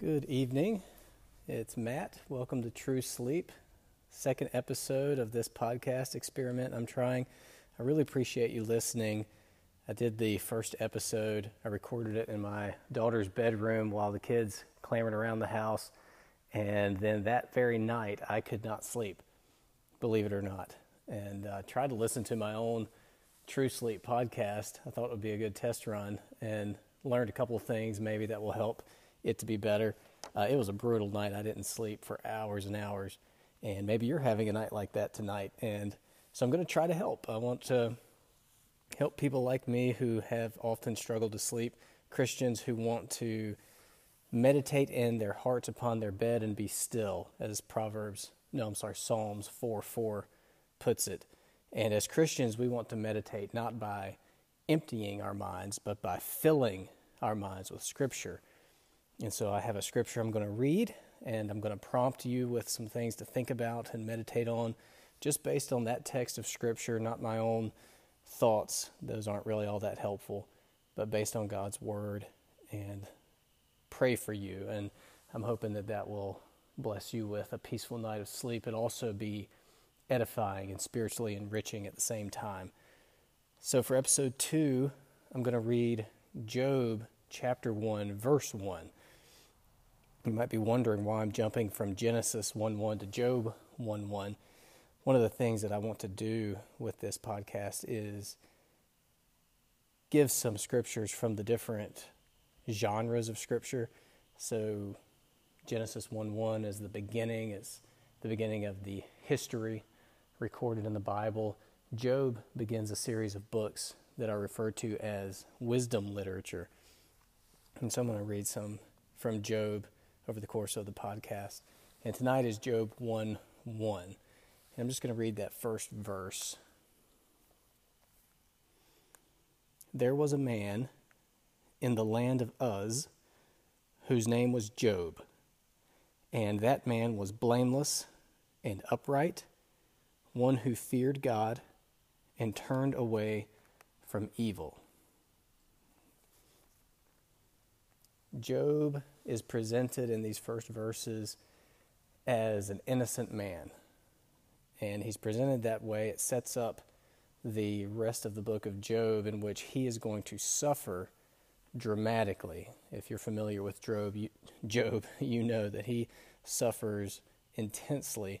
Good evening. It's Matt. Welcome to True Sleep, second episode of this podcast experiment I'm trying. I really appreciate you listening. I did the first episode, I recorded it in my daughter's bedroom while the kids clamored around the house. And then that very night, I could not sleep, believe it or not. And I uh, tried to listen to my own True Sleep podcast. I thought it would be a good test run and learned a couple of things maybe that will help it to be better. Uh, it was a brutal night. I didn't sleep for hours and hours. And maybe you're having a night like that tonight. And so I'm going to try to help. I want to help people like me who have often struggled to sleep, Christians who want to meditate in their hearts upon their bed and be still, as Proverbs, no, I'm sorry, Psalms 4 4 puts it. And as Christians, we want to meditate not by emptying our minds, but by filling our minds with Scripture. And so I have a scripture I'm going to read, and I'm going to prompt you with some things to think about and meditate on, just based on that text of Scripture, not my own thoughts. Those aren't really all that helpful, but based on God's Word, and pray for you. And I'm hoping that that will bless you with a peaceful night of sleep and also be edifying and spiritually enriching at the same time. So for episode two, I'm going to read Job chapter 1, verse 1. You might be wondering why I'm jumping from Genesis 1 1 to Job 1 1. One of the things that I want to do with this podcast is give some scriptures from the different genres of scripture. So, Genesis 1 1 is the beginning, it's the beginning of the history recorded in the Bible. Job begins a series of books that are referred to as wisdom literature. And so I'm going to read some from Job over the course of the podcast. And tonight is Job 1 1. And I'm just going to read that first verse. There was a man in the land of Uz whose name was Job, and that man was blameless and upright, one who feared God and turned away from evil. Job is presented in these first verses as an innocent man. And he's presented that way. It sets up the rest of the book of Job, in which he is going to suffer dramatically. If you're familiar with Job, you, know that he suffers intensely.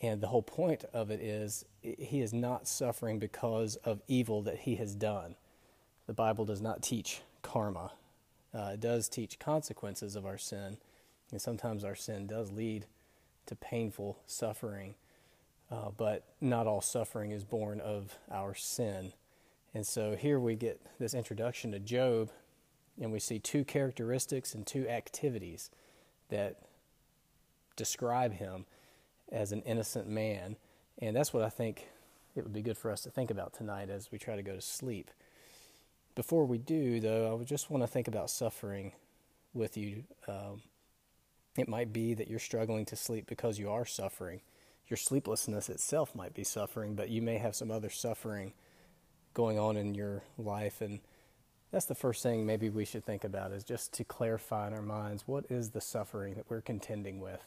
And the whole point of it is he is not suffering because of evil that he has done. The Bible does not teach karma uh, does teach consequences of our sin, and sometimes our sin does lead to painful suffering. Uh, but not all suffering is born of our sin. And so here we get this introduction to Job, and we see two characteristics and two activities that describe him as an innocent man. And that's what I think it would be good for us to think about tonight as we try to go to sleep. Before we do, though, I just want to think about suffering with you. Um, it might be that you're struggling to sleep because you are suffering. Your sleeplessness itself might be suffering, but you may have some other suffering going on in your life. And that's the first thing maybe we should think about is just to clarify in our minds what is the suffering that we're contending with.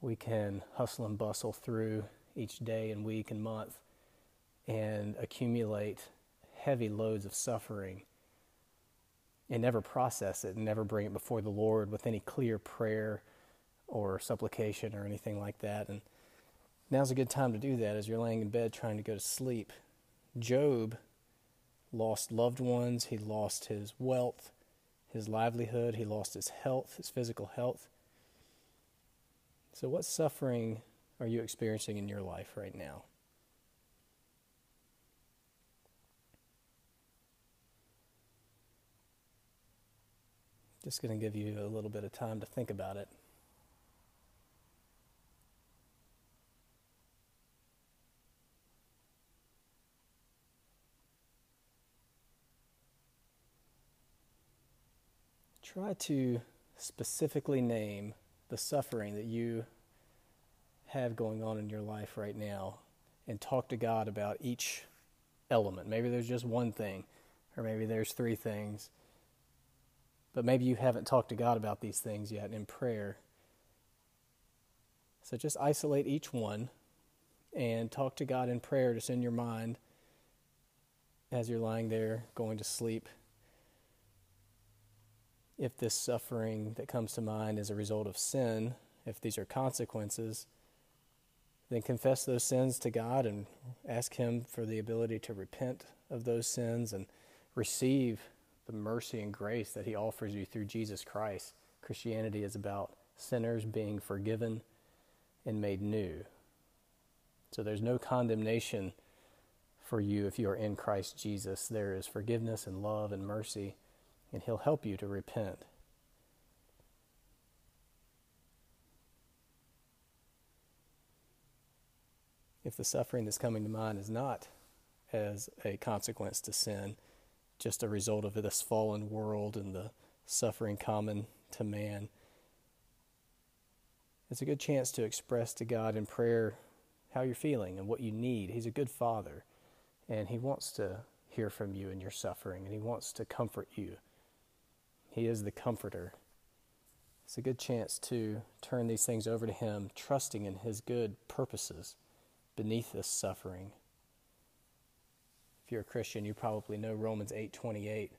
We can hustle and bustle through each day and week and month and accumulate heavy loads of suffering and never process it and never bring it before the Lord with any clear prayer or supplication or anything like that. And now's a good time to do that as you're laying in bed trying to go to sleep. Job lost loved ones, he lost his wealth, his livelihood, he lost his health, his physical health. So, what suffering are you experiencing in your life right now? Just going to give you a little bit of time to think about it. Try to specifically name the suffering that you have going on in your life right now and talk to God about each element. Maybe there's just one thing, or maybe there's three things but maybe you haven't talked to God about these things yet in prayer. So just isolate each one and talk to God in prayer just in your mind as you're lying there going to sleep. If this suffering that comes to mind is a result of sin, if these are consequences, then confess those sins to God and ask Him for the ability to repent of those sins and receive the mercy and grace that He offers you through Jesus Christ. Christianity is about sinners being forgiven and made new. So there's no condemnation for you if you are in Christ Jesus. There is forgiveness and love and mercy, and He'll help you to repent. If the suffering that's coming to mind is not as a consequence to sin, just a result of this fallen world and the suffering common to man, it's a good chance to express to God in prayer how you're feeling and what you need. He's a good father, and He wants to hear from you in your suffering, and He wants to comfort you. He is the comforter. It's a good chance to turn these things over to Him, trusting in His good purposes beneath this suffering. If you're a Christian, you probably know Romans 8:28.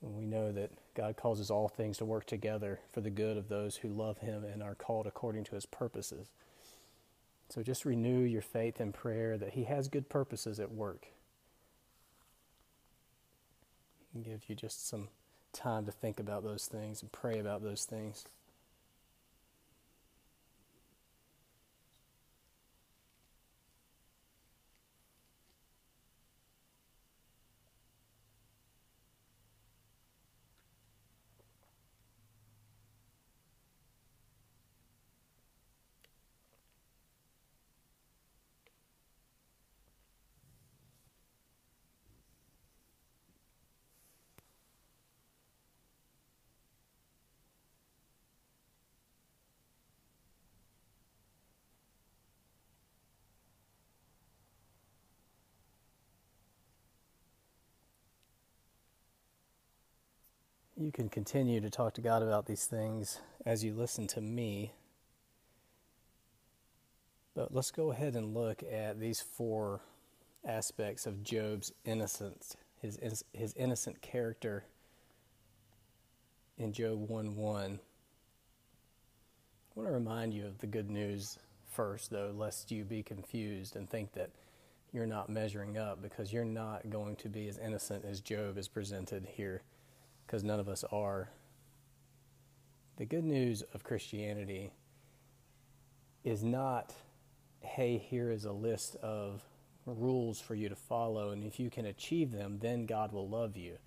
And we know that God causes all things to work together for the good of those who love him and are called according to his purposes. So just renew your faith and prayer that he has good purposes at work. And give you just some time to think about those things and pray about those things. You can continue to talk to God about these things as you listen to me. But let's go ahead and look at these four aspects of Job's innocence, his, his innocent character in Job 1 1. I want to remind you of the good news first, though, lest you be confused and think that you're not measuring up because you're not going to be as innocent as Job is presented here because none of us are. The good news of Christianity is not, hey, here is a list of rules for you to follow, and if you can achieve them, then God will love you.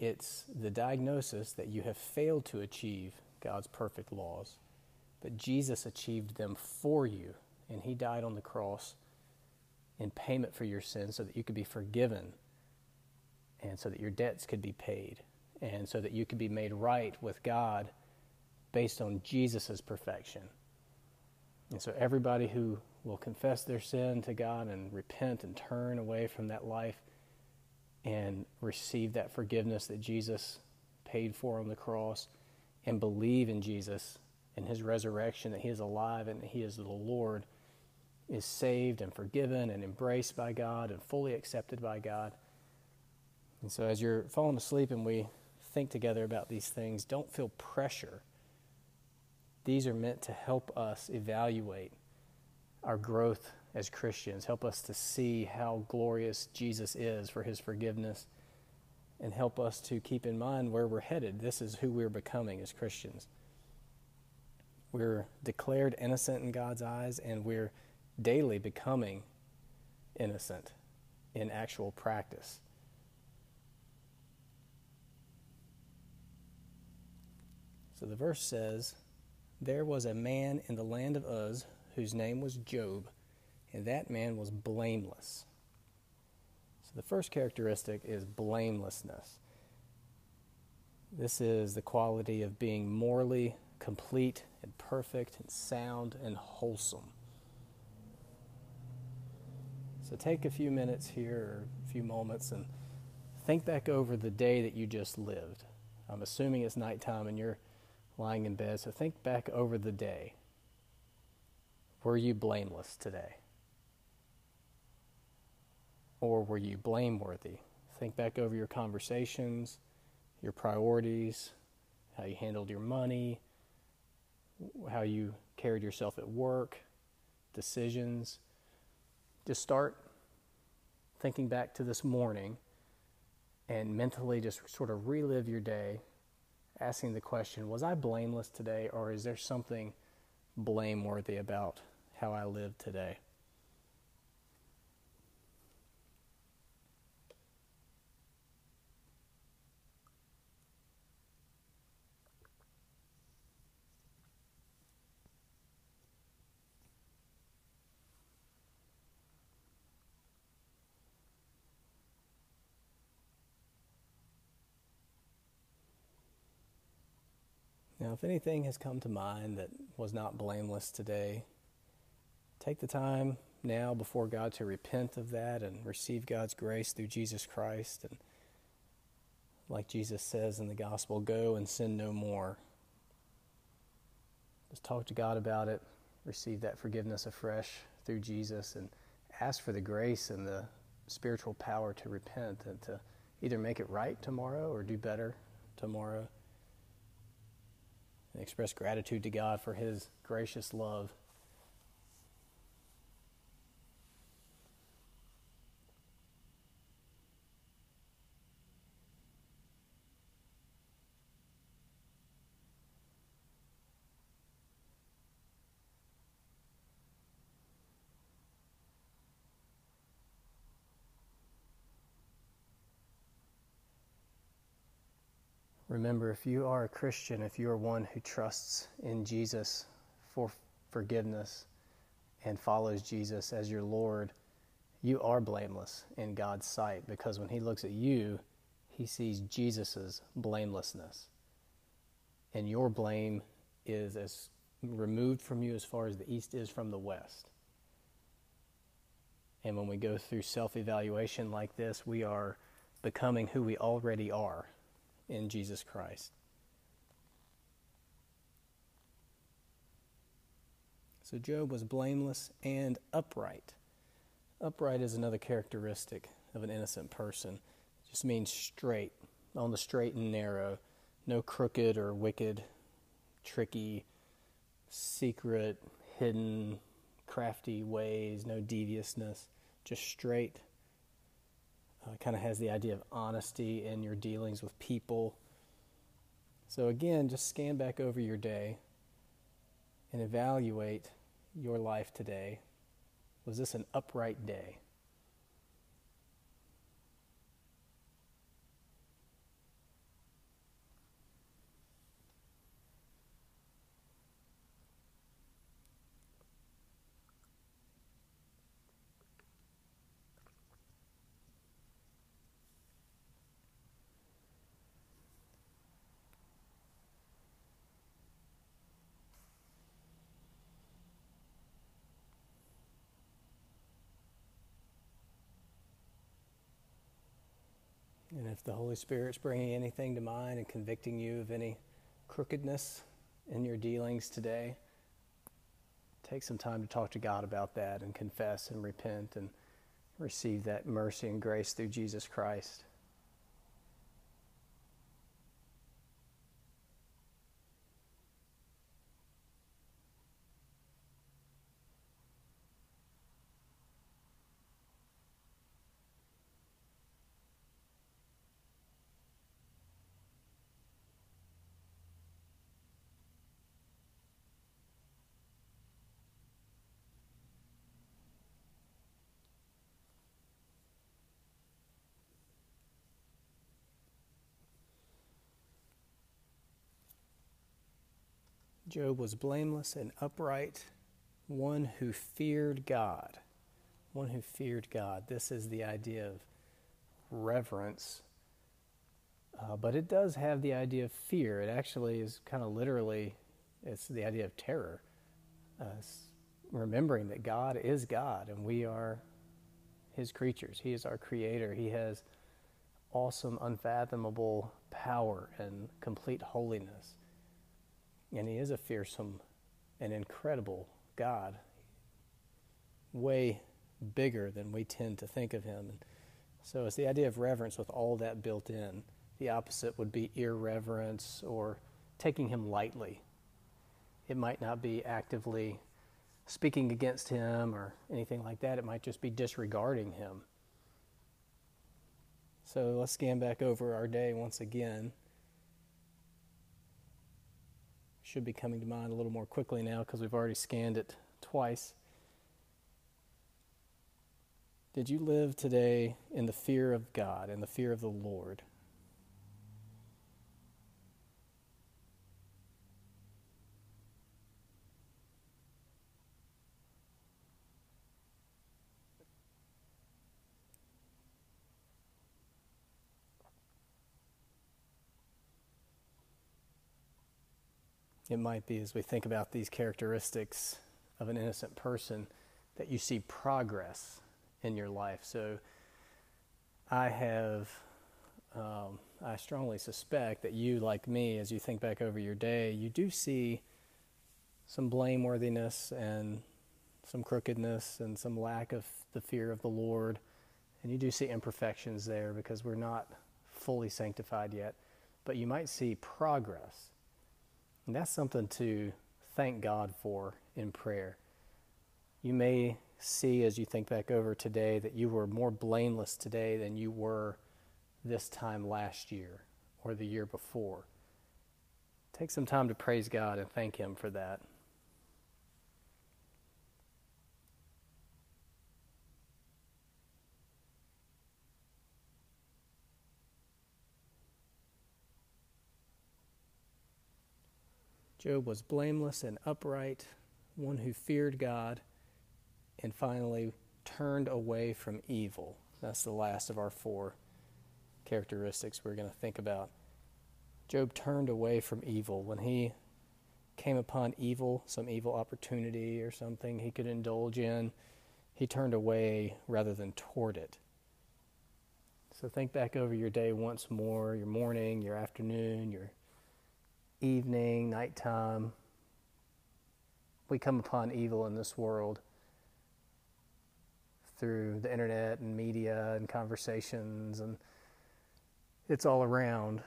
It's the diagnosis that you have failed to achieve God's perfect laws, but Jesus achieved them for you, and He died on the cross in payment for your sins so that you could be forgiven and so that your debts could be paid, and so that you could be made right with God based on Jesus' perfection. And so, everybody who will confess their sin to God and repent and turn away from that life and receive that forgiveness that Jesus paid for on the cross and believe in Jesus and his resurrection, that he is alive and that he is the Lord, is saved and forgiven and embraced by God and fully accepted by God. And so, as you're falling asleep and we think together about these things, don't feel pressure. These are meant to help us evaluate our growth as Christians, help us to see how glorious Jesus is for his forgiveness, and help us to keep in mind where we're headed. This is who we're becoming as Christians. We're declared innocent in God's eyes, and we're daily becoming innocent in actual practice. So the verse says, There was a man in the land of Uz whose name was Job, and that man was blameless. So the first characteristic is blamelessness. This is the quality of being morally complete and perfect and sound and wholesome. So take a few minutes here, or a few moments, and think back over the day that you just lived. I'm assuming it's nighttime and you're lying in bed, so think back over the day. Were you blameless today? Or were you blameworthy? Think back over your conversations, your priorities, how you handled your money, how you carried yourself at work, decisions. Just start thinking back to this morning and mentally just sort of relive your day, asking the question Was I blameless today, or is there something blameworthy about how I lived today? If anything has come to mind that was not blameless today, take the time now before God to repent of that and receive God's grace through Jesus Christ. And like Jesus says in the gospel, go and sin no more. Just talk to God about it, receive that forgiveness afresh through Jesus, and ask for the grace and the spiritual power to repent and to either make it right tomorrow or do better tomorrow and express gratitude to God for His gracious love. Remember, if you are a Christian, if you are one who trusts in Jesus for forgiveness and follows Jesus as your Lord, you are blameless in God's sight because when He looks at you, He sees Jesus' blamelessness. And your blame is as removed from you as far as the east is from the west. And when we go through self evaluation like this, we are becoming who we already are in Jesus Christ. So Job was blameless and upright. Upright is another characteristic of an innocent person. It just means straight, on the straight and narrow, no crooked or wicked, tricky, secret, hidden, crafty ways, no deviousness, just straight uh, kind of has the idea of honesty in your dealings with people. So, again, just scan back over your day and evaluate your life today. Was this an upright day? And if the Holy Spirit's bringing anything to mind and convicting you of any crookedness in your dealings today, take some time to talk to God about that and confess and repent and receive that mercy and grace through Jesus Christ. Job was blameless and upright, one who feared God. One who feared God. This is the idea of reverence. Uh, but it does have the idea of fear. It actually is kind of literally, it's the idea of terror. Uh, remembering that God is God and we are His creatures. He is our creator. He has awesome, unfathomable power and complete holiness. And He is a fearsome and incredible God, way bigger than we tend to think of Him. So it's the idea of reverence with all that built in. The opposite would be irreverence or taking Him lightly. It might not be actively speaking against Him or anything like that, it might just be disregarding Him. So let's scan back over our day once again. Should be coming to mind a little more quickly now because we've already scanned it twice. Did you live today in the fear of God and the fear of the Lord? It might be as we think about these characteristics of an innocent person that you see progress in your life. So I have, um, I strongly suspect that you, like me, as you think back over your day, you do see some blameworthiness and some crookedness and some lack of the fear of the Lord. And you do see imperfections there because we're not fully sanctified yet. But you might see progress and that's something to thank God for in prayer. You may see as you think back over today that you were more blameless today than you were this time last year or the year before. Take some time to praise God and thank Him for that. Job was blameless and upright, one who feared God, and finally turned away from evil. That's the last of our four characteristics we're going to think about. Job turned away from evil. When he came upon evil, some evil opportunity or something he could indulge in, he turned away rather than toward it. So think back over your day once more, your morning, your afternoon, your evening, nighttime, we come upon evil in this world through the internet and media and conversations, and it's all around.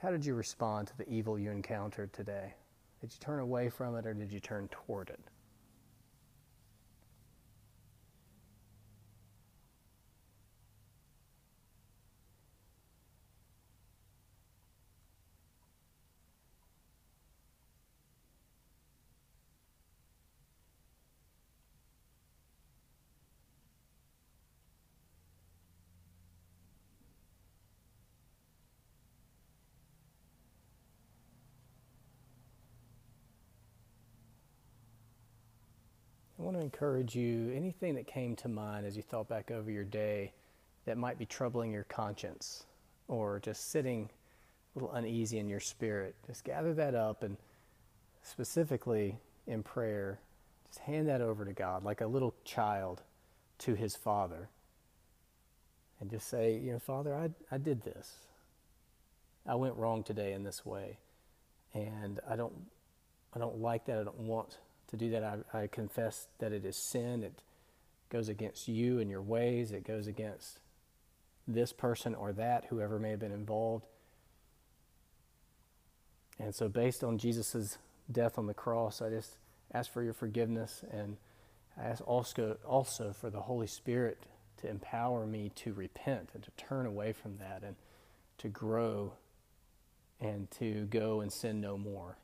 How did you respond to the evil you encountered today? Did you turn away from it or did you turn toward it? Want to encourage you anything that came to mind as you thought back over your day that might be troubling your conscience or just sitting a little uneasy in your spirit. Just gather that up and specifically in prayer, just hand that over to God like a little child to his father. And just say, you know, Father, I, I did this. I went wrong today in this way. And I don't I don't like that. I don't want to do that. I, I confess that it is sin. It goes against you and your ways. It goes against this person or that, whoever may have been involved. And so, based on Jesus' death on the cross, I just ask for your forgiveness and I ask also, also for the Holy Spirit to empower me to repent and to turn away from that and to grow and to go and sin no more.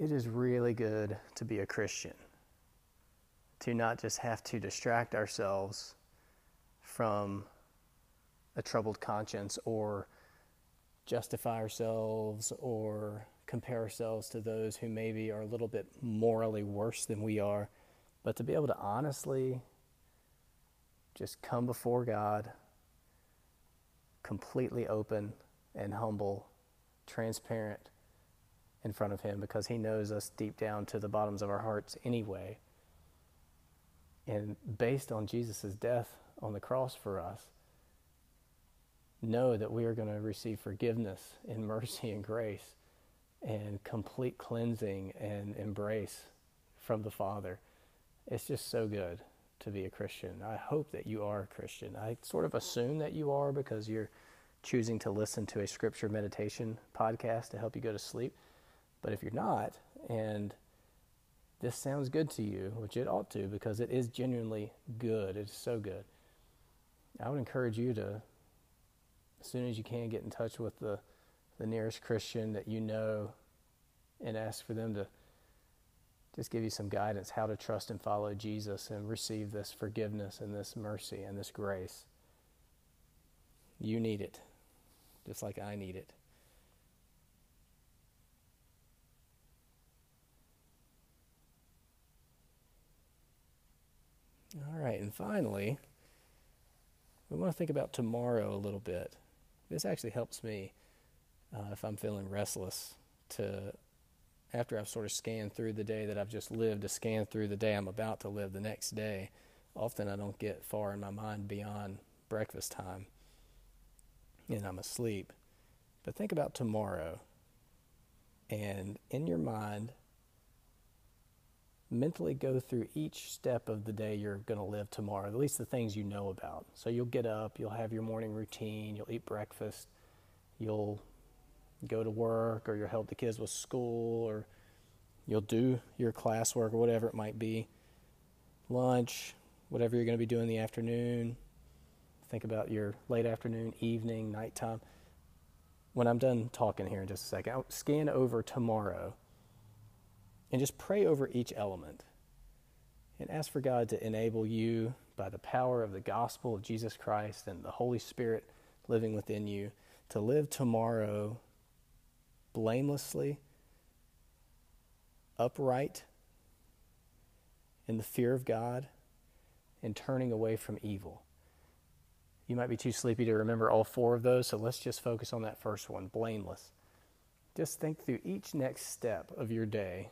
It is really good to be a Christian, to not just have to distract ourselves from a troubled conscience or justify ourselves or compare ourselves to those who maybe are a little bit morally worse than we are, but to be able to honestly just come before God, completely open and humble, transparent in front of Him because He knows us deep down to the bottoms of our hearts anyway. And based on Jesus' death on the cross for us, know that we are going to receive forgiveness and mercy and grace and complete cleansing and embrace from the Father. It's just so good to be a Christian. I hope that you are a Christian. I sort of assume that you are because you're choosing to listen to a scripture meditation podcast to help you go to sleep. But if you're not, and this sounds good to you, which it ought to because it is genuinely good, it's so good, I would encourage you to, as soon as you can, get in touch with the, the nearest Christian that you know and ask for them to just give you some guidance how to trust and follow Jesus and receive this forgiveness and this mercy and this grace. You need it, just like I need it. All right, and finally, we want to think about tomorrow a little bit. This actually helps me uh, if I'm feeling restless to, after I've sort of scanned through the day that I've just lived, to scan through the day I'm about to live the next day. Often I don't get far in my mind beyond breakfast time and I'm asleep. But think about tomorrow. And in your mind, mentally go through each step of the day you're going to live tomorrow, at least the things you know about. So you'll get up, you'll have your morning routine, you'll eat breakfast, you'll go to work, or you'll help the kids with school, or you'll do your classwork, or whatever it might be, lunch, whatever you're going to be doing in the afternoon. Think about your late afternoon, evening, nighttime. When I'm done talking here in just a second, I'll scan over tomorrow and just pray over each element and ask for God to enable you by the power of the gospel of Jesus Christ and the Holy Spirit living within you to live tomorrow blamelessly, upright, in the fear of God, and turning away from evil. You might be too sleepy to remember all four of those, so let's just focus on that first one blameless. Just think through each next step of your day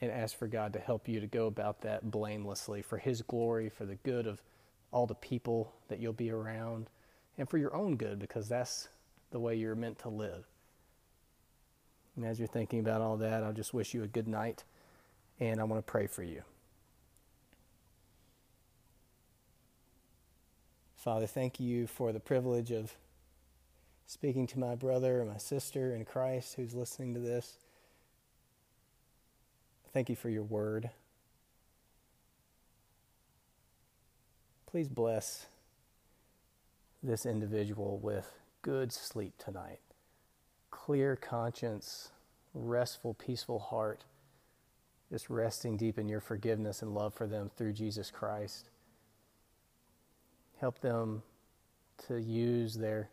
and ask for God to help you to go about that blamelessly for His glory, for the good of all the people that you'll be around, and for your own good, because that's the way you're meant to live. And as you're thinking about all that, I'll just wish you a good night, and I want to pray for you. Father, thank you for the privilege of speaking to my brother and my sister in Christ who's listening to this. Thank you for your word. Please bless this individual with good sleep tonight, clear conscience, restful, peaceful heart, just resting deep in your forgiveness and love for them through Jesus Christ. Help them to use their,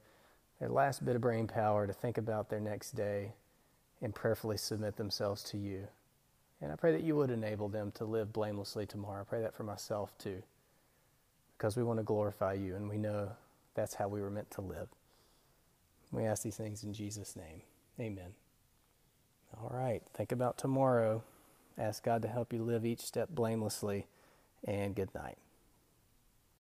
their last bit of brain power to think about their next day and prayerfully submit themselves to you. And I pray that you would enable them to live blamelessly tomorrow. I pray that for myself too, because we want to glorify you and we know that's how we were meant to live. We ask these things in Jesus' name. Amen. All right, think about tomorrow. Ask God to help you live each step blamelessly, and good night.